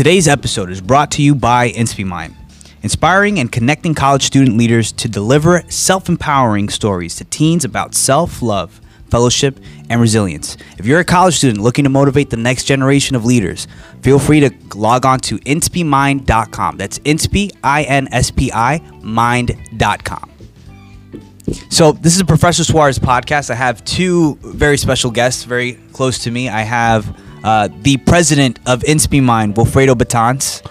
Today's episode is brought to you by InspiMind, inspiring and connecting college student leaders to deliver self empowering stories to teens about self love, fellowship, and resilience. If you're a college student looking to motivate the next generation of leaders, feel free to log on to inspimind.com. That's inspi, I N S P I, mind.com. So this is a Professor Suarez podcast. I have two very special guests, very close to me. I have uh, the president of InspiMind, Wilfredo Batans,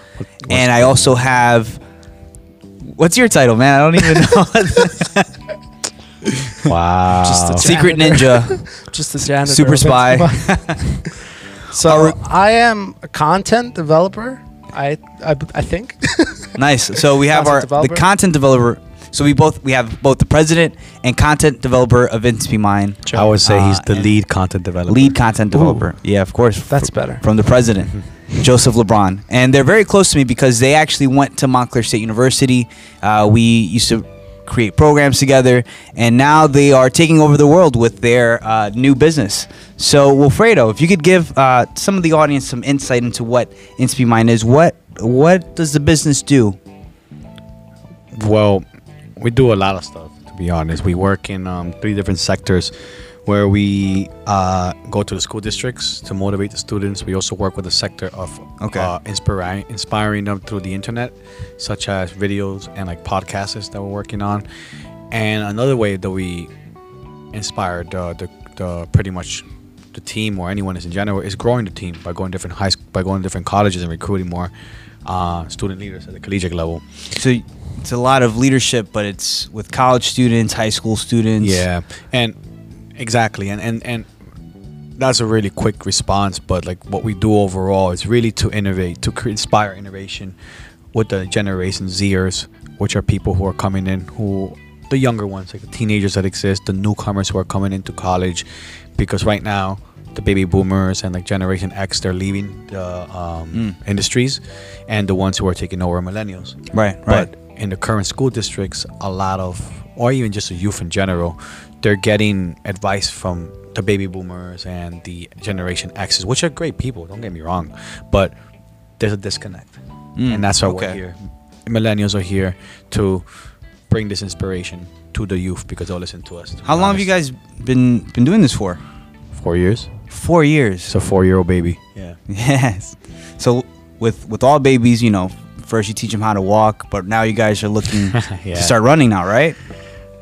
and I also have. What's your title, man? I don't even know. Wow. Just a Secret. Ninja, Just a janitor. super spy. So I am a content developer. I I, I think. nice. So we have Content our developer? the content developer. So we both we have both the president and content developer of InspiMind, I would say he's Uh, the lead content developer. lead content developer. Yeah, of course. That's fr- better. From the president, Joseph LeBron, and they're very close to me because they actually went to Montclair State University. Uh, we used to create programs together, and now they are taking over the world with their uh, new business. So, Wilfredo, if you could give uh, some of the audience some insight into what InspiMind is, what what does the business do? Well, we do a lot of stuff. To be honest, we work in um, three different sectors, where we uh, go to the school districts to motivate the students. We also work with the sector of Okay. uh, inspiring inspiring them through the internet, such as videos and like podcasts that we're working on. And another way that we inspire the, the, the pretty much the team or anyone is in general is growing the team by going to different high by going to different colleges and recruiting more uh, student leaders at the collegiate level. So, it's a lot of leadership, but it's with college students, high school students. Yeah, and exactly, and and and that's a really quick response. But like what we do overall is really to innovate, to inspire innovation with the Generation Zers, which are people who are coming in who the younger ones, like the teenagers that exist, the newcomers who are coming into college, because right now the baby boomers and like Generation X, they're leaving the um, Mm. industries, and the ones who are taking over are millennials. Right. Right. But in the current school districts, a lot of, or even just the youth in general, they're getting advice from the baby boomers and the Generation X's, which are great people. Don't get me wrong, but there's a disconnect, Mm, and that's why okay. we're here. Millennials are here to bring this inspiration to the youth because they'll listen to us. to How long have you guys been been doing this for? Four years. Four years. It's a four-year-old baby. Yeah. yes. So with with all babies, you know, first you teach them how to walk, but now you guys are looking Yeah. to start running now, right?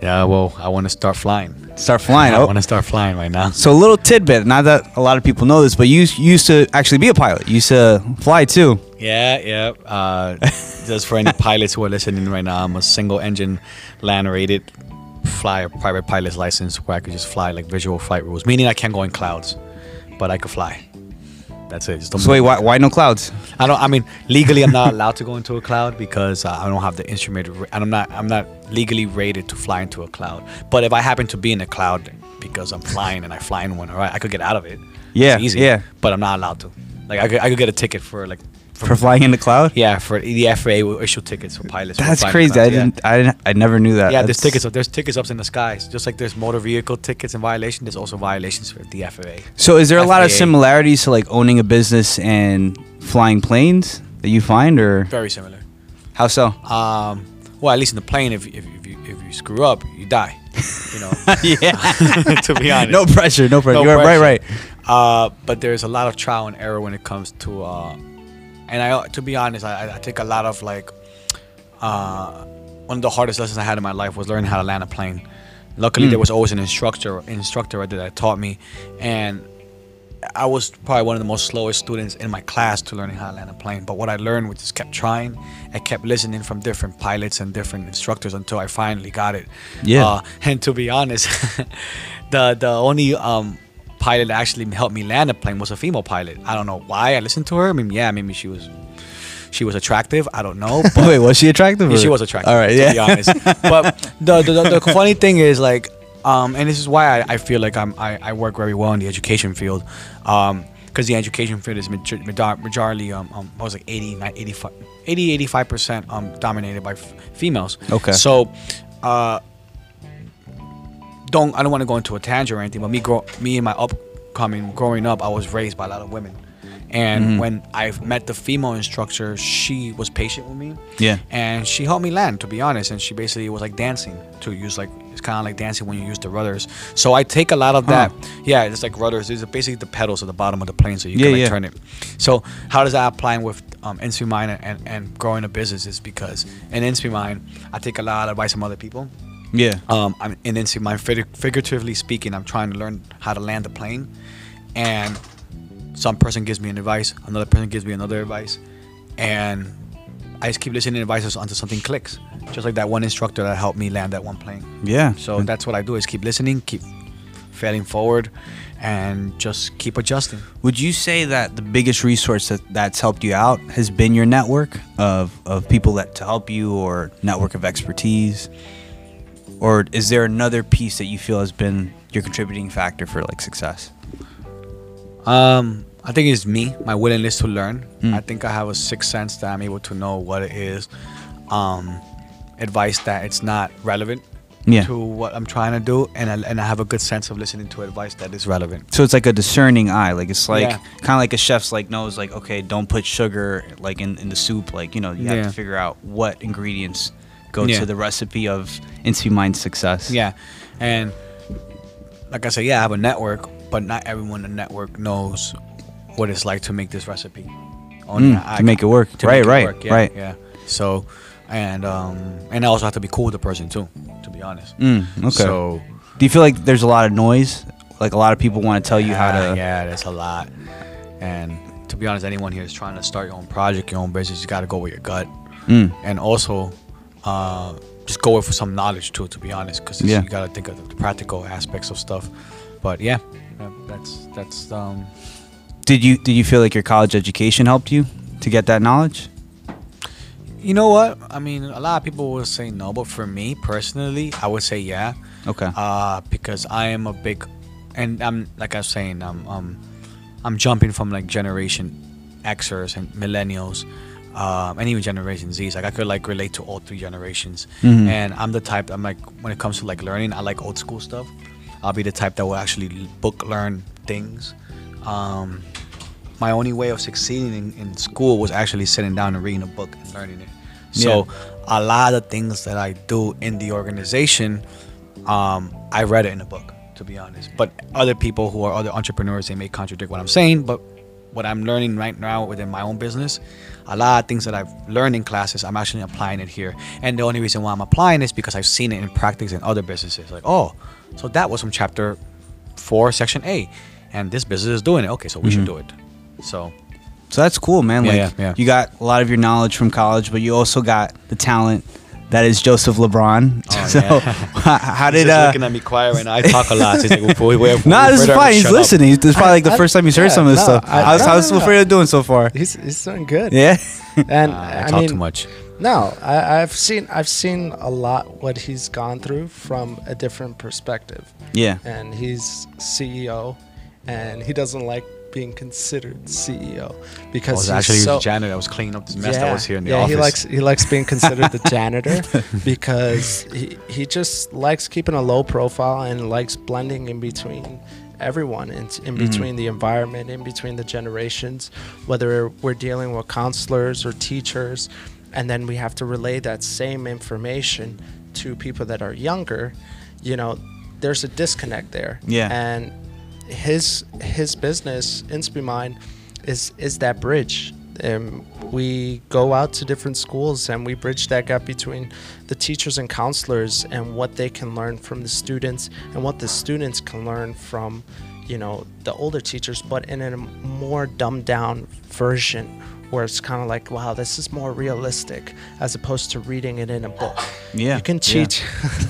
Yeah. Well, I want to start flying. Start flying. I Oh. want to start flying right now. So a little tidbit, not that a lot of people know this, but you, you used to actually be a pilot. You used to fly too. Yeah, yeah. Uh, just for any pilots who are listening right now, I'm a single engine land rated fly a private pilot's license where I could just fly like visual flight rules, meaning I can't go in clouds, but I could fly. That's it. Just don't So wait, why, why no clouds? I don't. I mean, legally, I'm not allowed to go into a cloud because uh, I don't have the instrument, and I'm not. I'm not legally rated to fly into a cloud. But if I happen to be in a cloud because I'm flying and I fly in one, all right, I could get out of it. Yeah, It's easy. yeah. But I'm not allowed to. Like I could, I could get a ticket for like For flying in the cloud? yeah, for the FAA will issue tickets for pilots. That's crazy. I clouds, yeah. didn't, I didn't, I never knew that. Yeah, there's tickets. Up, there's tickets up in the skies. Just like there's motor vehicle tickets and violation, there's also violations for the FAA. So is there a lot of similarities to like owning a business and flying planes that you find, or Very similar. how so? Um, well, at least in the plane, if if, if you if you screw up, you die. You know. yeah. to be honest. no pressure. No pressure. No You're right. Right. Uh, but there's a lot of trial and error when it comes to, uh, and I, to be honest, I, I- take a lot of like, uh, one of the hardest lessons I had in my life was learning how to land a plane. Luckily, Mm. there was always an instructor, instructor that taught me, and I was probably one of the most slowest students in my class to learning how to land a plane. But what I learned was just kept trying. I kept listening from different pilots and different instructors until I finally got it. Yeah. Uh, and to be honest, the the only um, pilot that actually helped me land a plane was a female pilot. I don't know why. I listened to her. I mean, yeah, maybe she was she was attractive. I don't know. But Wait, was she attractive? yeah, she was attractive. All right. to Yeah. be honest. But the, the, the, the funny thing is like, um, and this is why I, I feel like I'm I, I work very well in the education field, um, because the education field is major- major- majority um, um I was like 80, 85, 80 85 percent um dominated by f- females. Okay. So, uh, don't I don't want to go into a tangent or anything, but me grow me and my upcoming growing up, I was raised by a lot of women, And Mhm. when I met the female instructor, she was patient with me. Yeah. And she helped me land, to be honest. And she basically was like dancing to use like it's kind of like dancing when you use the rudders. So I take a lot of that. Yeah, it's like rudders. These are basically the pedals at the bottom of the plane, so you Yeah, can like yeah. turn it. So how does that apply with um, InspiMind and, and growing a business? Is because in InspiMind, I take a lot of advice from other people. Yeah. Um, I'm in InspiMind, fig- figuratively speaking, I'm trying to learn how to land the plane, and some person gives me an advice, another person gives me another advice, and I just keep listening to advices until something clicks. Just like that one instructor that helped me land that one plane. Yeah. So that's what I do: is keep listening, keep failing forward, and just keep adjusting. Would you say that the biggest resource that that's helped you out has been your network of, of people that to help you or network of expertise? Or is there another piece that you feel has been your contributing factor for like success? Um, I think it's me, my willingness to learn. Mm. I think I have a sixth sense that I'm able to know what it is. Um, advice that it's not relevant Yeah. to what I'm trying to do, and I, and I have a good sense of listening to advice that is relevant. So it's like a discerning eye. Like it's like Yeah. kind of like a chef's like knows like okay, don't put sugar like in, in the soup. Like you know you have Yeah. to figure out what ingredients go Yeah. to the recipe of InspiMind's success. Yeah, and like I said, yeah, I have a network, but not everyone in the network knows what it's like to make this recipe. Only Mm, I- to make it work. to right. make it Right. work, yeah, Right. Yeah. So, and um, and I also have to be cool with the person too, to be honest. Mm, okay. So Do you feel like there's a lot of noise? Like a lot of people want to tell you how to. Yeah, that's a lot. And to be honest, anyone here is trying to start your own project, your own business. You got to go with your gut, Mm. and also uh, just go with some knowledge too. To be honest, because Yeah. you got to think of the practical aspects of stuff. But yeah, yeah, that's that's um, Did you did you feel like your college education helped you to get that knowledge? you know what? I mean, a lot of people will say no, but for me personally, I would say yeah. Okay. uh, because I am a big, and I'm like I was saying, I'm um, I'm jumping from like generation Xers and millennials, um, and even generation Z's. Like I could like relate to all three generations, Mhm. and I'm the type. I'm like when it comes to like learning, I like old school stuff. I'll be the type that will actually book learn things. Um, my only way of succeeding in, in school was actually sitting down and reading a book and learning it. So a lot of things that I do in the organization, um, I read it in a book, to be honest. But other people who are other entrepreneurs, they may contradict what I'm saying. But what I'm learning right now within my own business, a lot of things that I've learned in classes, I'm actually applying it here. And the only reason why I'm applying is because I've seen it in practice in other businesses. Like, oh, so that was from chapter four, section A, and this business is doing it. Okay, so we Mhm. should do it. So So that's cool, man. Yeah, like yeah, yeah. you got a lot of your knowledge from college, but you also got the talent that is Joseph LeBron. Oh, so yeah. how, how he's did just uh looking at me quiet right now. I talk a lot. So he's like, "Well, we- we- Nah, we- this is fine. He's shut up." listening. This is probably like the I- first time he's heard some of this no, stuff. I- how's no, how's no, no. Doing so far? He's he's doing good. Yeah. And Uh, I, I, talk mean, too much. no, I, I've seen I've seen a lot what he's gone through from a different perspective. yeah. And he's CEO, and he doesn't like being considered CEO because I was actually so, janitor. I was cleaning up this mess that was here in the yeah, office. he likes he likes being considered the janitor because he, he just likes keeping a low profile and likes blending in between everyone in, in Mhm. between the environment in between the generations whether we're dealing with counselors or teachers and then we have to relay that same information to people that are younger you know there's a disconnect there Yeah. and his his business InspiMind is is that bridge um, we go out to different schools and we bridge that gap between the teachers and counselors and what they can learn from the students and what the students can learn from you know the older teachers but in a more dumbed down version where it's kind of like wow this is more realistic as opposed to reading it in a book Yeah. you can yeah.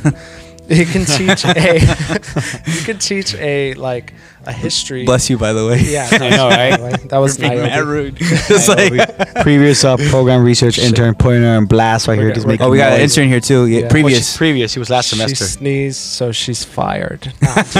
teach you can teach a you can teach a like a history Bless you, by the way. yeah I know, right? that was Being mad rude. Just like, previous uh, program research intern putting her in blast right here. We're Just making oh, we got an intern here too. Yeah, Yeah. Well, previous. she's previous. He was last she semester. sneezed so she's fired No, I'm just-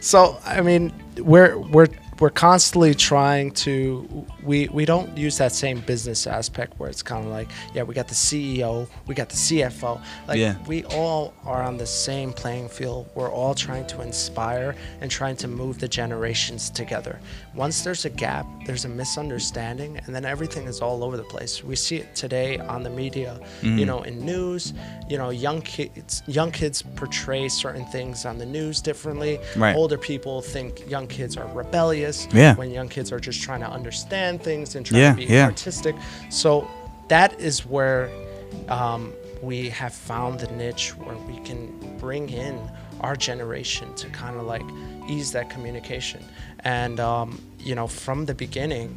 so i mean we're we're we're constantly trying to we we don't use that same business aspect where it's kind of like yeah we got the CEO we got the CFO like Yeah. we all are on the same playing field we're all trying to inspire and trying to move the generations together once there's a gap there's a misunderstanding and then everything is all over the place we see it today on the media Mm-hmm. you know in news you know young kids young kids portray certain things on the news differently Right. older people think young kids are rebellious Yeah. when young kids are just trying to understand things and trying Yeah, to be yeah. artistic. So that is where um, we have found the niche where we can bring in our generation to kind of like ease that communication. And um, you know, from the beginning,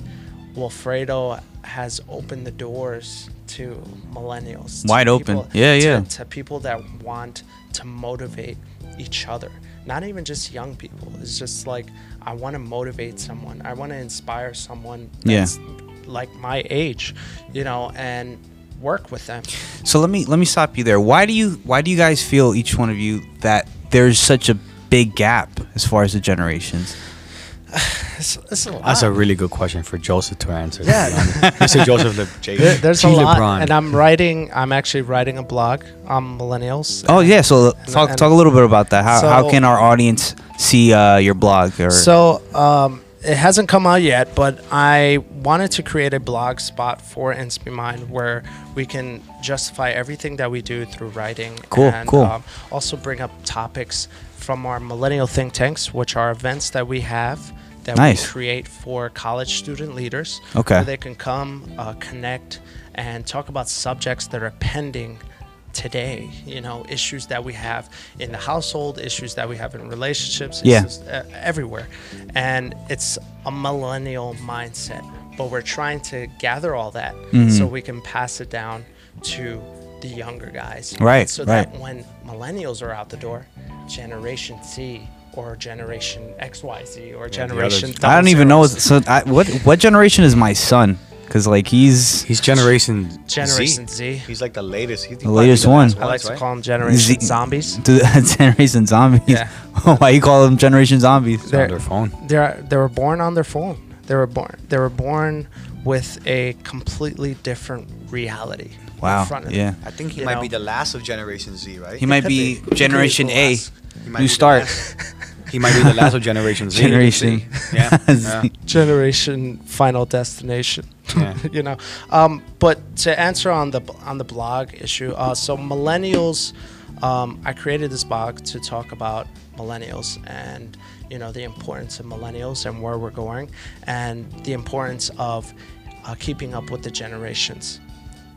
Wilfredo has opened the doors to millennials, to Wide open. people- Yeah, to- yeah. to people that want to motivate each other not even just young people it's just like i want to motivate someone i want to inspire someone Yeah. like my age you know and work with them So let me let me stop you there. Why do you why do you guys feel each one of you that there's such a big gap as far as the generations? It's, it's a lot. That's a really good question for Joseph to answer. Yeah. Mr. Joseph Le- J- There- there's G. a lot LeBron. and i'm writing i'm actually writing a blog on millennials Oh yeah, so talk and- talk a little bit about that. How how can our audience see uh, your blog or So um, it hasn't come out yet, but I wanted to create a blog spot for InspiMind where we can justify everything that we do through writing. Cool, and cool. Um, also bring up topics from our millennial think tanks, which are events that we have that Nice. we create for college student leaders. Okay. Where they can come, uh, connect, and talk about subjects that are pending today you know issues that we have in the household issues that we have in relationships Yeah. issues, uh, everywhere and it's a millennial mindset but we're trying to gather all that Mm-hmm. so we can pass it down to the younger guys Right, so right. that when millennials are out the door generation z or generation xyz or generation I don't even know. so I, what what generation is my son? Because like he's He's Generation Generation Z. He's like the latest. He's The latest one. I like to call him generation Z- zombies. generation zombies. Yeah. Why you call them generation zombies? on They're- their phone. They're they were born on their phone. They were born they were born with a completely different reality. in Wow. front of Yeah. them. I think he You might know? be the last of Generation Z, right? He might be be. He could be generation A. last. New start. Last- He might be the last of Generation Z. Generation. Yeah. Yeah. Generation final destination. Yeah. you know. Um, but to answer on the on the blog issue, uh, so millennials, um, I created this blog to talk about millennials and you know the importance of millennials and where we're going, and the importance of uh, keeping up with the generations.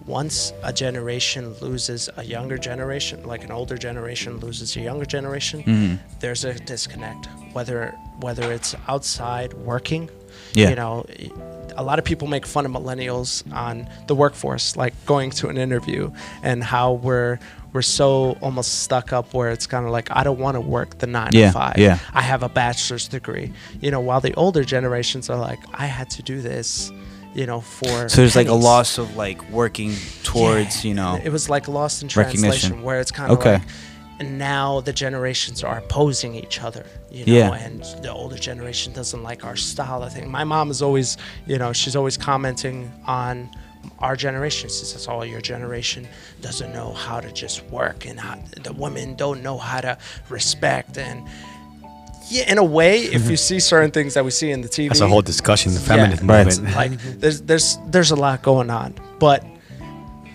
Once a generation loses a younger generation, like an older generation loses a younger generation, Mhm. there's a disconnect. Whether whether it's outside working, Yeah. you know, a lot of people make fun of millennials on the workforce, like going to an interview and how we're we're so almost stuck up where it's kind of like I don't want to work the nine Yeah, to five. yeah. I have a bachelor's degree. You know, while the older generations are like, I had to do this, you know, for So there's like a loss of like working towards, Yeah, you know. it was like lost in translation where it's kind of Okay. like and now the generations are opposing each other you know Yeah. and the older generation doesn't like our style i think my mom is always you know she's always commenting on our generation she says oh your generation doesn't know how to just work and how the women don't know how to respect and yeah in a way if you mm-hmm. see certain things that we see in the tv That's a whole discussion, the yeah, feminine Right. movement. like there's there's there's a lot going on, but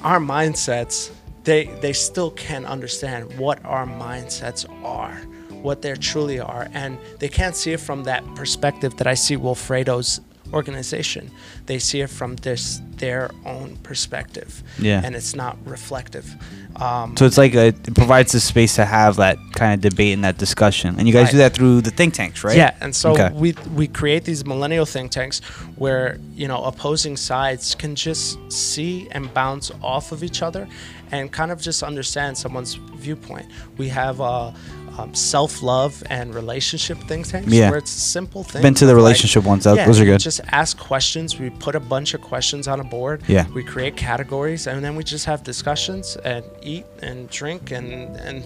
our mindsets they they still can't understand what our mindsets are, what they truly are, and they can't see it from that perspective that I see Wilfredo's organization. They see it from this their own perspective, Yeah. and it's not reflective. Um, So it's like a, it provides a space to have that kind of debate and that discussion. And you guys Right. do that through the think tanks, right? Yeah, and so Okay. we we create these millennial think tanks where you know opposing sides can just see and bounce off of each other, and kind of just understand someone's viewpoint. We have uh, um, self-love and relationship things. tanks Yeah. where it's simple things. Been to the of like- relationship ones. That- yeah, those are good. Just ask questions. We put a bunch of questions on a board. Yeah. We create categories, and then we just have discussions and eat and drink and and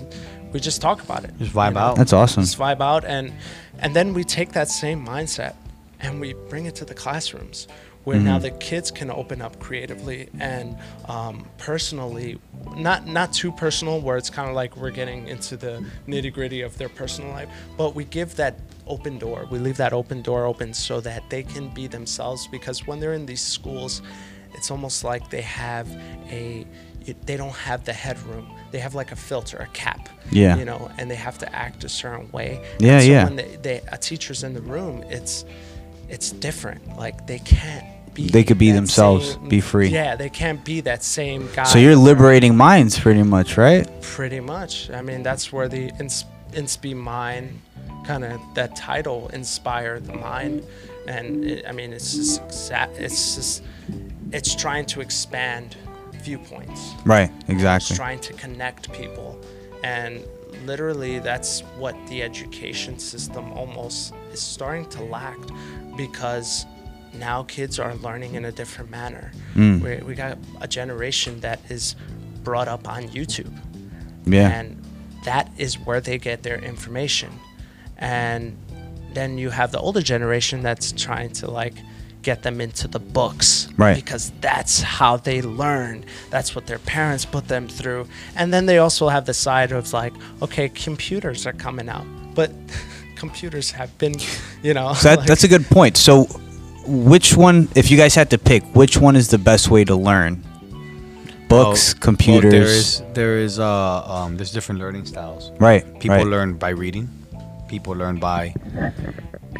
we just talk about it. Just vibe out. That's awesome. Just vibe out, and and then we take that same mindset and we bring it to the classrooms where now Mhm. the kids can open up creatively and um, personally not not too personal where it's kind of like we're getting into the nitty gritty of their personal life but we give that open door we leave that open door open so that they can be themselves because when they're in these schools it's almost like they have a they don't have the headroom they have like a filter a cap Yeah. you know and they have to act a certain way Yeah, so yeah. when they, they a teacher's in the room it's it's different like they can't be They could be themselves, same- be free. yeah they can't be that same guy So you're liberating minds, pretty much, right? pretty much i mean that's where the ins- inspe mind kind of that title inspire the mind and it, i mean it's just exact it's just it's trying to expand viewpoints Right. Exactly. it's Exactly. trying to connect people and literally that's what the education system almost is starting to lack because now kids are learning in a different manner Mm. we, we got a generation that is brought up on youtube Yeah. and that is where they get their information and then you have the older generation that's trying to like get them into the books Right. because that's how they learn that's what their parents put them through and then they also have the side of like okay computers are coming out but computers have been you know So that, like- that's a good point. So, which one, if you guys had to pick, which one is the best way to learn? Books, computers. Well, there is there is uh um there's different learning styles. right. People right. learn by reading. People learn by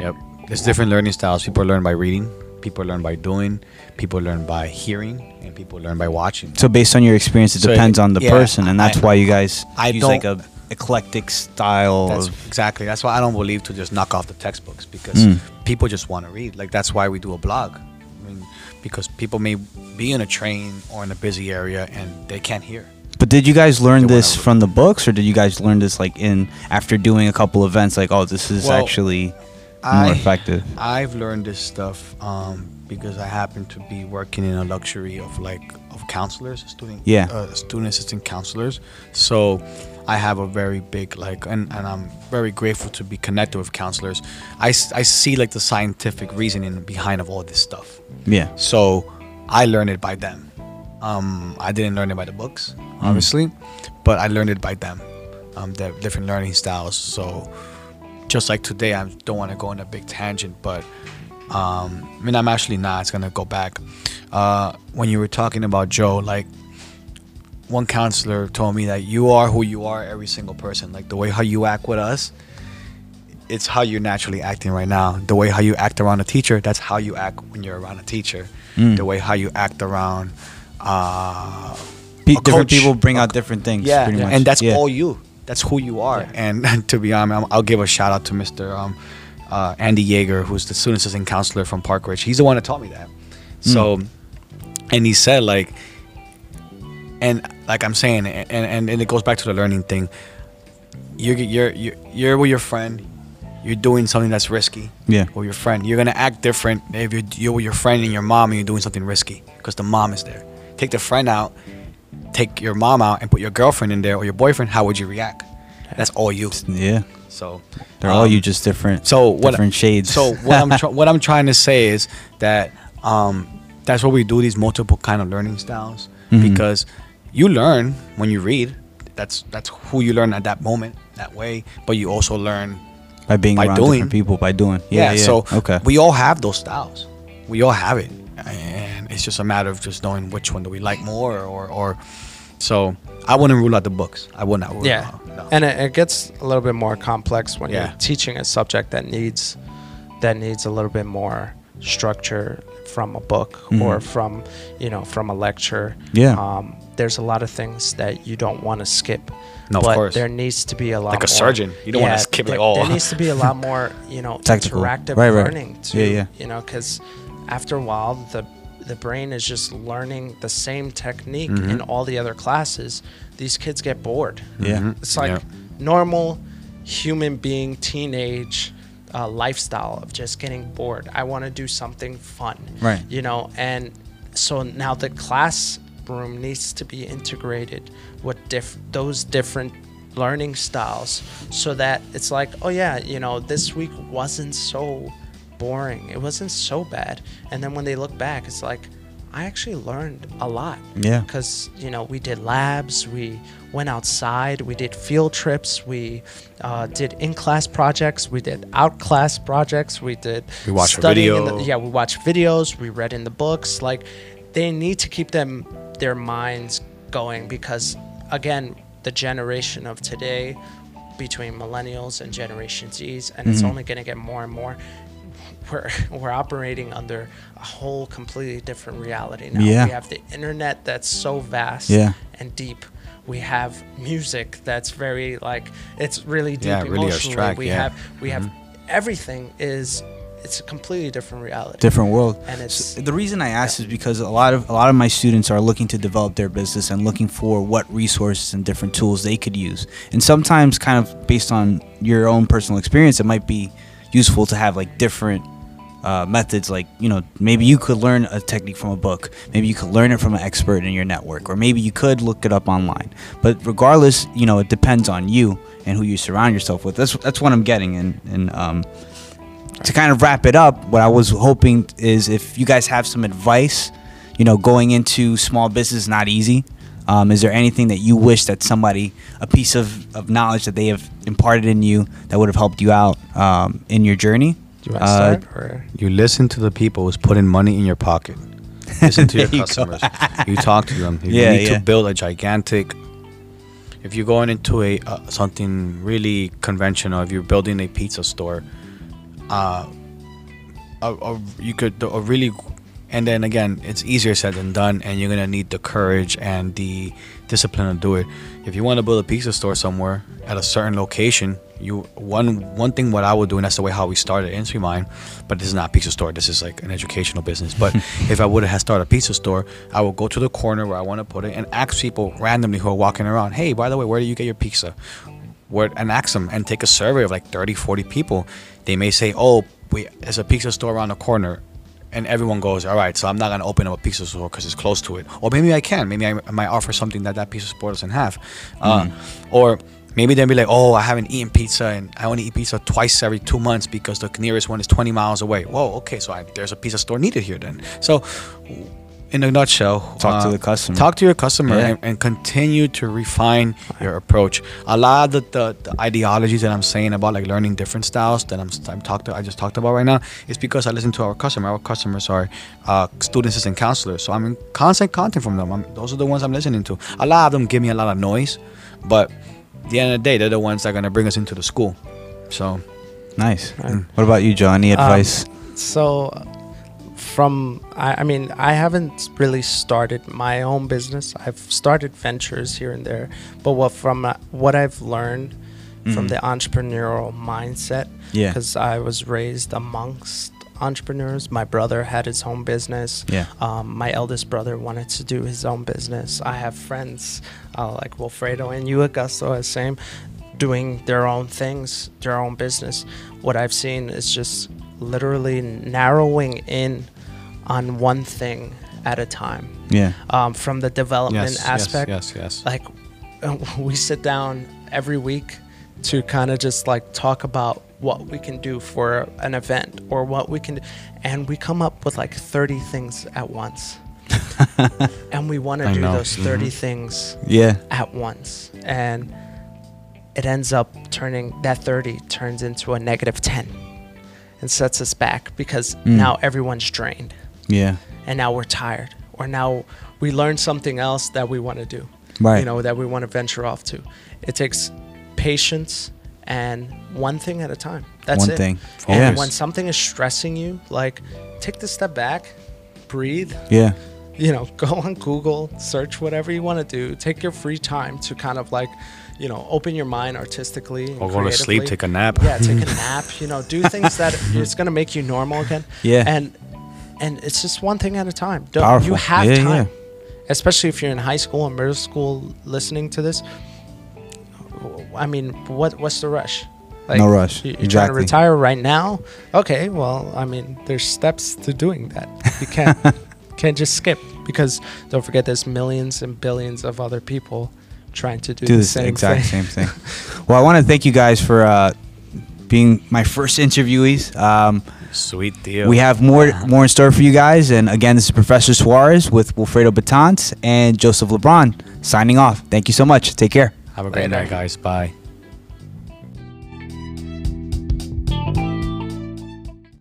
Yep. There's different learning styles. People learn by reading. People learn by doing. People learn by hearing, and people learn by watching. So based on your experience, it So, depends on the yeah, person, and that's I- why you guys I use like a eclectic style. That's exactly. That's why I don't believe to just knock off the textbooks because Mm. People just want to read. Like that's why we do a blog. I mean, because people may be in a train or in a busy area and they can't hear. but did you guys learn this from the books, or did you guys learn this like in after doing a couple events? Like, oh, this is Well, actually more I- effective. I've learned this stuff um, because I happen to be working in a luxury of like of counselors, student Yeah. uh, student assistant counselors. So I have a very big like, and, and I'm very grateful to be connected with counselors. I, I see like the scientific reasoning behind of all this stuff. Yeah. So I learned it by them. Um, I didn't learn it by the books, obviously, but I learned it by them. Um, the different learning styles. So just like today, I don't want to go on a big tangent, but um, I mean, I'm actually not. It's gonna go back. Uh, when you were talking about Joe, like one counselor told me that you are who you are, every single person. Like the way how you act with us, it's how you're naturally acting right now. The way how you act around a teacher, that's how you act when you're around a teacher. Mm. The way how you act around uh, different coach, people bring a out different things. yeah, pretty much. and that's Yeah. all you. That's who you are. Yeah. And to be honest, I'll give a shout out to Mr. Um, uh, Andy Yeager, who's the student assistant counselor from Park Ridge. He's the one that taught me that. So, and he said like, and like I'm saying, and, and and it goes back to the learning thing. You're you're you're, you're with your friend. You're doing something that's risky. Yeah. With your friend, you're gonna act different if you're, you're with your friend and your mom and you're doing something risky because the mom is there. Take the friend out, take your mom out, and put your girlfriend in there or your boyfriend. How would you react? That's all you. Yeah. So They're all um, you just different. so what different shades. So what I'm tr- what I'm trying to say is that um, that's what we do these multiple kind of learning styles Mhm. because you learn when you read. That's that's who you learn at that moment that way. But you also learn by being by around doing. different people, by doing. Yeah. yeah. yeah. So okay. we all have those styles. We all have it, and it's just a matter of just knowing which one do we like more or or. So I wouldn't rule out the books. I would not rule yeah out. No. and it, it gets a little bit more complex when Yeah. you're teaching a subject that needs that needs a little bit more structure from a book or Mhm. from you know from a lecture Yeah. um, there's a lot of things that you don't want to skip No, of but course. there needs to be a lot Like a more- surgeon. You don't Yeah, skip, like, there, oh. there needs to be a lot more you know Technical. interactive Right, right. learning too Yeah, yeah. you know because after a while the the brain is just learning the same technique Mhm. in all the other classes these kids get bored Yeah. Mhm. it's like Yeah. normal human being teenage uh, lifestyle of just getting bored. I want to do something fun. Right. You know, and so now the classroom needs to be integrated with diff- those different learning styles so that it's like, oh yeah, you know, this week wasn't so boring. It wasn't so bad. And then when they look back, it's like I actually learned a lot. Yeah. Because you know we did labs, we went outside, we did field trips, we uh, did in-class projects, we did out-class projects, we did We watched in video. the- yeah, we watched videos, we read in the books. Like they need to keep them their minds going because again, the generation of today between millennials and generation Z's and it's Mhm. only going to get more and more we're we're operating under a whole completely different reality now. Yeah. We have the internet that's so vast Yeah. and deep. We have music that's very like it's really deep Yeah, really emotionally. abstract, we yeah. have we have everything is it's a completely different reality. different world. And it's- So the reason I ask is because a lot of a lot of my students are looking to develop their business and looking for what resources and different tools they could use. And sometimes, kind of based on your own personal experience, it might be useful to have like different uh, methods. Like you know, maybe you could learn a technique from a book. Maybe you could learn it from an expert in your network, or maybe you could look it up online. But regardless, you know, it depends on you and who you surround yourself with. That's that's what I'm getting. And and um, to kind of wrap it up, what I was hoping is if you guys have some advice, you know, going into small business is not easy. Um, is there anything that you wish that somebody, a piece of, of knowledge that they have imparted in you that would have helped you out um, in your journey? Do you Uh, start? You listen to the people who's putting money in your pocket. Listen to your There you customers. You talk to them. You Yeah, need yeah. to build a gigantic. If you're going into a uh, something really conventional, if you're building a pizza store, uh, a, a, you could a really, and then again, it's easier said than done, and you're gonna need the courage and the discipline to do it. If you want to build a pizza store somewhere at a certain location, you one one thing what I would do, and that's the way how we started Industry Mine, but this is not a pizza store. This is like an educational business. But if I would have started a pizza store, I would go to the corner where I want to put it and ask people randomly who are walking around, hey, by the way, where do you get your pizza? Where, and ask them and take a survey of like 30, 40 people. They may say, oh, we, there's a pizza store around the corner. And everyone goes, all right, so I'm not going to open up a pizza store because it's close to it. Or maybe I can. Maybe I, I might offer something that that pizza store doesn't have. Uh, or maybe they'll be like, oh, I haven't eaten pizza and I only eat pizza twice every two months because the nearest one is 20 miles away. Whoa, okay, so I, there's a pizza store needed here then. So, in a nutshell, uh, Talk to the customer. Talk to your customer Yeah. and, and continue to refine your approach. A lot of the, the, the ideologies that I'm saying about like learning different styles that I'm, I'm talked I just talked about right now is because I listen to our customer. Our customers are uh, students and counselors, so I'm in constant contact from them. I'm, those are the ones I'm listening to. A lot of them give me a lot of noise, but at the end of the day, they're the ones that are gonna bring us into the school. So Nice. Right. What about you, Joe? Any Um, advice? So, from I, I mean, I haven't really started my own business. I've started ventures here and there, but what from uh, what I've learned from Mhm. the entrepreneurial mindset, Yeah. because I was raised amongst entrepreneurs. My brother had his own business. Yeah. Um, my eldest brother wanted to do his own business. I have friends uh, like Wilfredo and you, Augusto, as same, doing their own things, their own business. What I've seen is just literally narrowing in on one thing at a time. Yeah. Um, from the development yes, aspect, yes, yes, yes. like we sit down every week to kind of just like talk about what we can do for an event or what we can do and we come up with like 30 things at once and we want to do know. those 30 Mhm. things Yeah. at once and it ends up turning that 30 turns into a negative 10 and sets us back because Mm. now everyone's drained Yeah. and now we're tired or now we learned something else that we want to do Right. you know that we want to venture off to it takes patience and one thing at a time that's One it thing. and when something is stressing you like take the step back breathe Yeah. you know go on google search whatever you want to do take your free time to kind of like you know open your mind artistically and or go to sleep, take a nap. yeah take a nap you know do things that it's going to make you normal again Yeah. and and it's just one thing at a time Don't, Powerful. you have Yeah, time yeah. especially if you're in high school or middle school listening to this i mean what what's the rush No rush. you- you're trying to retire right now okay well i mean there's steps to doing that you can't can't just skip because don't forget there's millions and billions of other people trying to do, do the the same exact thing. same thing. well, I want to thank you guys for uh, being my first interviewees. Um, Sweet deal. we have more more in store for you guys. And again, this is Professor Suarez with Wilfredo Batants and Joseph LeBron signing off. Thank you so much. Take care. Have a great Later. night, guys. Bye.